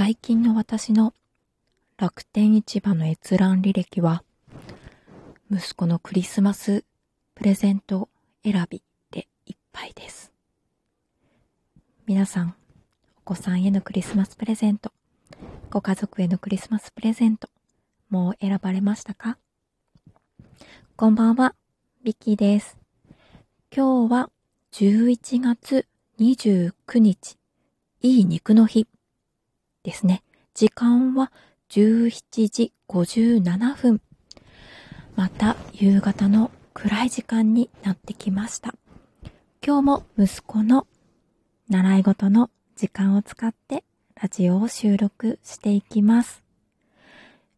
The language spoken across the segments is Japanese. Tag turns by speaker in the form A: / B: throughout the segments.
A: 最近の私の楽天市場の閲覧履歴は、息子のクリスマスプレゼント選びでいっぱいです。皆さん、お子さんへのクリスマスプレゼント、ご家族へのクリスマスプレゼント、もう選ばれましたか？こんばんは、ビッキーです。今日は11月29日、いい肉の日ですね。時間は17時57分。また夕方の暗い時間になってきました。今日も息子の習い事の時間を使ってラジオを収録していきます。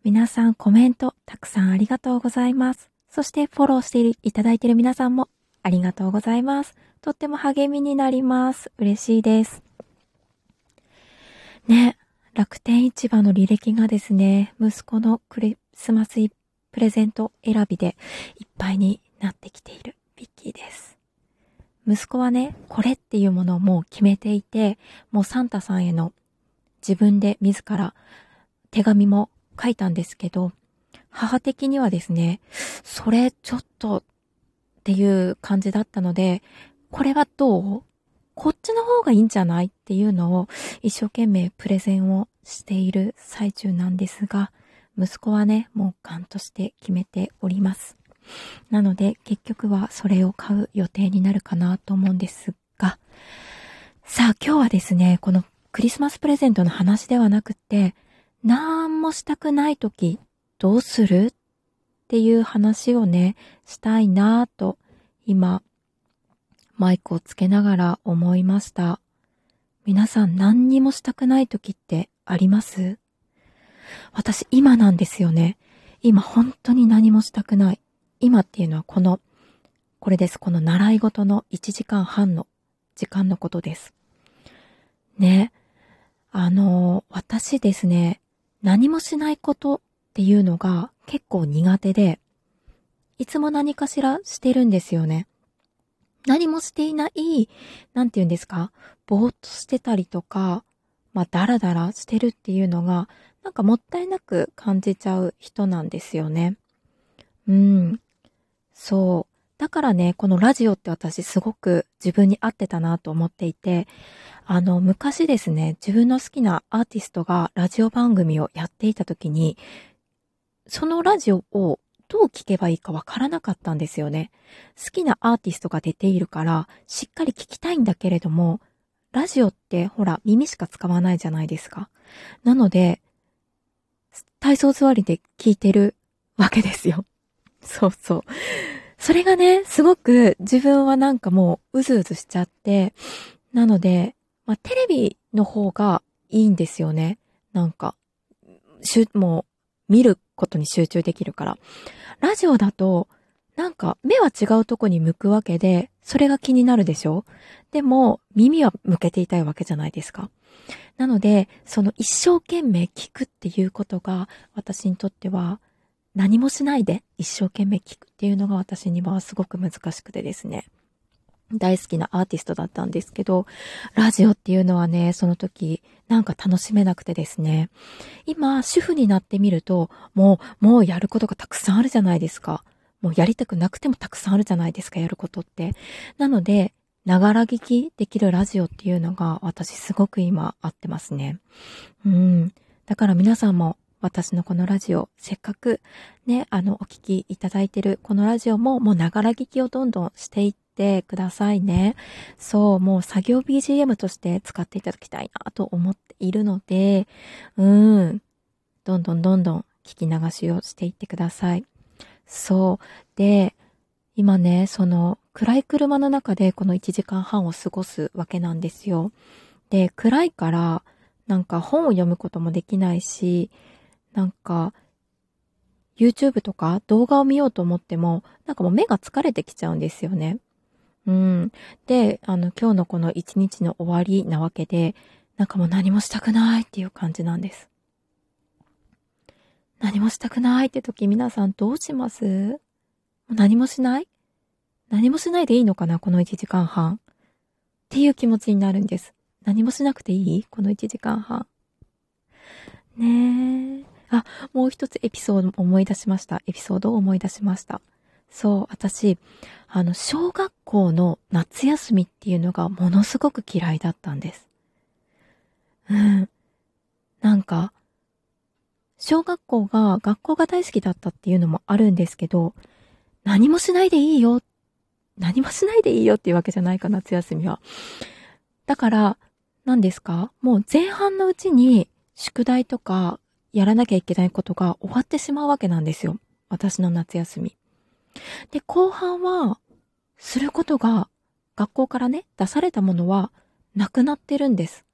A: 皆さんコメントたくさんありがとうございます。そしてフォローしていただいている皆さんもありがとうございます。とっても励みになります。嬉しいです。ね、楽天市場の履歴がですね、息子のクリスマスプレゼント選びでいっぱいになってきているビッキーです。息子はね、これっていうものをもう決めていて、もうサンタさんへの自分で自ら手紙も書いたんですけど、母的にはですね、それちょっとっていう感じだったので、これはどう？こっちの方がいいんじゃない？っていうのを一生懸命プレゼンをしている最中なんですが、息子はね、もうガンとして決めております。なので結局はそれを買う予定になるかなと思うんですが、さあ今日はですね、このクリスマスプレゼントの話ではなくて、なんもしたくない時どうする？っていう話をね、したいなぁと今マイクをつけながら思いました。皆さん何にもしたくない時ってあります？私今なんですよね。今本当に何もしたくない。今っていうのはこの、これです。この習い事の1時間半の時間のことです。ね。あの、私ですね、何もしないことっていうのが結構苦手で、いつも何かしらしてるんですよね。何もしていない、なんて言うんですか、ぼーっとしてたりとか、まあ、だらだらしてるっていうのが、なんかもったいなく感じちゃう人なんですよね。うん。そう。だからね、このラジオって私すごく自分に合ってたなと思っていて、あの、昔ですね、自分の好きなアーティストがラジオ番組をやっていた時に、そのラジオをどう聞けばいいかわからなかったんですよね。好きなアーティストが出ているから、しっかり聞きたいんだけれども、ラジオってほら耳しか使わないじゃないですか。なので、体操座りで聞いてるわけですよ。そうそう。それがね、すごく自分はなんかもううずうずしちゃって、なので、まあ、テレビの方がいいんですよね。なんか、しゅ、もう、見ることに集中できるから。ラジオだと、なんか目は違うとこに向くわけで、それが気になるでしょ？でも耳は向けていたいわけじゃないですか。なので、その一生懸命聞くっていうことが私にとっては何もしないで一生懸命聞くっていうのが私にはすごく難しくてですね。大好きなアーティストだったんですけど、ラジオっていうのはね、その時、なんか楽しめなくてですね。今、主婦になってみると、もう、もうやることがたくさんあるじゃないですか。もうやりたくなくてもたくさんあるじゃないですか、やることって。なので、ながら聞きできるラジオっていうのが私すごく今合ってますね。うん。だから皆さんも私のこのラジオ、せっかくね、あの、お聞きいただいてるこのラジオももうながら聞きをどんどんしていっててくださいね。そう、もう作業 BGM として使っていただきたいなと思っているので、うん、どんどんどんどん聞き流しをしていってください。そう。で、今ね、その暗い車の中でこの1時間半を過ごすわけなんですよ。で、暗いからなんか本を読むこともできないし、なんか YouTube とか動画を見ようと思っても、なんかもう目が疲れてきちゃうんですよね。うん。で、あの、今日のこの一日の終わりなわけで、なんかもう何もしたくないっていう感じなんです。何もしたくないって時皆さんどうします？何もしない？何もしないでいいのかなこの1時間半。っていう気持ちになるんです。何もしなくていい？この1時間半。ねえ。あ、もう一つエピソード思い出しました。エピソードを思い出しました。そう、私、あの、小学校の夏休みっていうのがものすごく嫌いだったんです。うん。なんか、小学校が学校が大好きだったっていうのもあるんですけど、何もしないでいいよ。何もしないでいいよっていうわけじゃないか、夏休みは。だから、何ですか？もう前半のうちに宿題とかやらなきゃいけないことが終わってしまうわけなんですよ。私の夏休み。で、後半は、することが、学校からね、出されたものは、なくなってるんです。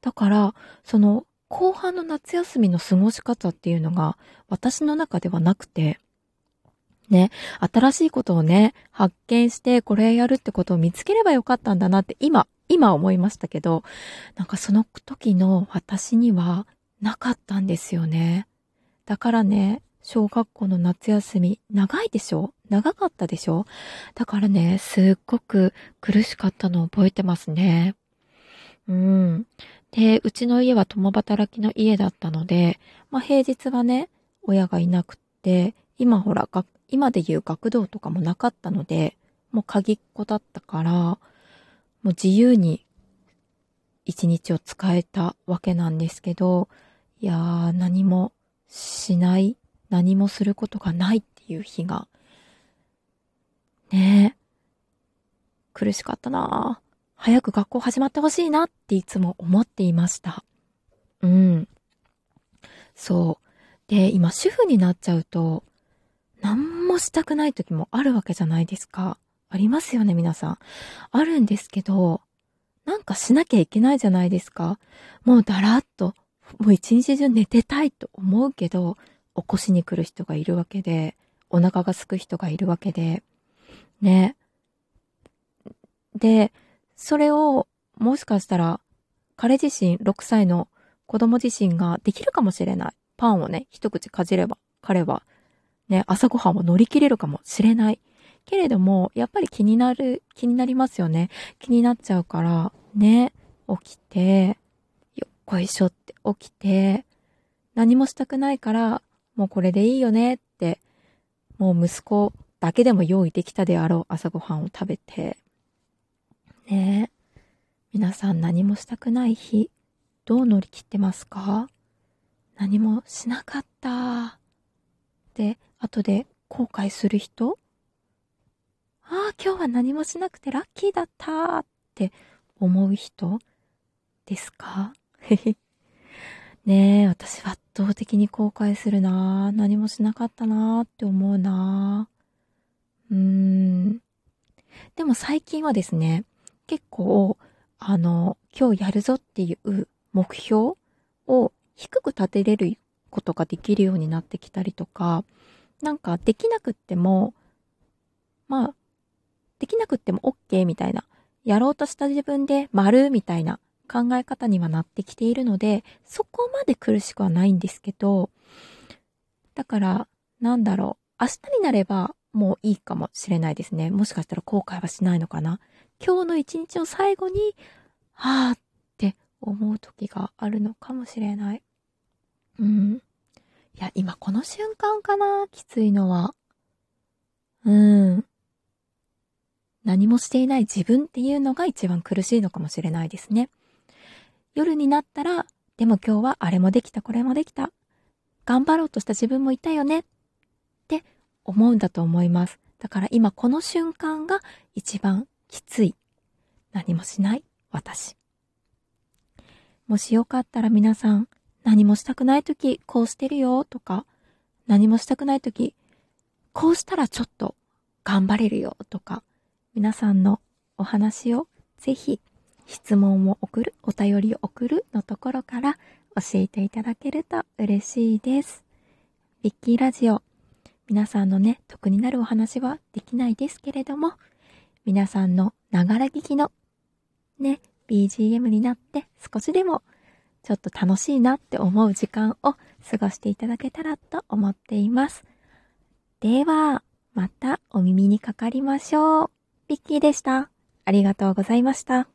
A: だから、その、後半の夏休みの過ごし方っていうのが、私の中ではなくて、ね、新しいことをね、発見して、これやるってことを見つければよかったんだなって、今、今思いましたけど、なんかその時の私にはなかったんですよね。だからね、小学校の夏休み、長いでしょ？長かったでしょ？だからね、すっごく苦しかったのを覚えてますね。うん。で、うちの家は共働きの家だったので、まあ平日はね、親がいなくって、今ほら、今で言う学童とかもなかったので、もう鍵っ子だったから、もう自由に一日を使えたわけなんですけど、いやー、何もしない何もすることがないっていう日が、ねえ、苦しかったな早く学校始まってほしいなっていつも思っていました。うん。そう。で、今主婦になっちゃうと、何もしたくない時もあるわけじゃないですか。ありますよね、皆さん。あるんですけど、なんかしなきゃいけないじゃないですか。もうだらっと、もう一日中寝てたいと思うけど、起こしに来る人がいるわけで、お腹が空く人がいるわけで、ね。で、それを、もしかしたら、彼自身、6歳の子供自身ができるかもしれない。パンをね、一口かじれば、彼は、ね、朝ごはんを乗り切れるかもしれない。けれども、やっぱり気になる、気になりますよね。気になっちゃうから、ね、起きて、よっこいしょって起きて、何もしたくないから、もうこれでいいよねって、もう息子だけでも用意できたであろう朝ごはんを食べて、ねえ、皆さん何もしたくない日、どう乗り切ってますか？何もしなかった。で、後で後悔する人？ああ、今日は何もしなくてラッキーだった。って思う人ですか？ねえ、私は圧倒的に後悔するな何もしなかったなって思うなうーん。でも最近はですね、結構、あの、今日やるぞっていう目標を低く立てれることができるようになってきたりとか、なんかできなくっても、まあ、できなくっても OK みたいな、やろうとした自分で丸みたいな考え方にはなってきているので、そこまで苦しくはないんですけど、だから、なんだろう、明日になればもういいかもしれないですね。もしかしたら後悔はしないのかな。今日の一日を最後に、はぁって思う時があるのかもしれない。うん。いや、今この瞬間かな、きついのは。うん。何もしていない自分っていうのが一番苦しいのかもしれないですね。夜になったら、でも今日はあれもできた、これもできた。頑張ろうとした自分もいたよねって思うんだと思います。だから今この瞬間が一番きつい。何もしない私。もしよかったら皆さん、何もしたくないときこうしてるよとか、何もしたくないとき、こうしたらちょっと頑張れるよとか、皆さんのお話をぜひ質問を送る、お便りを送るのところから教えていただけると嬉しいです。ビッキーラジオ。皆さんのね、得になるお話はできないですけれども、皆さんのながら聞きのね、BGM になって少しでもちょっと楽しいなって思う時間を過ごしていただけたらと思っています。では、またお耳にかかりましょう。ビッキーでした。ありがとうございました。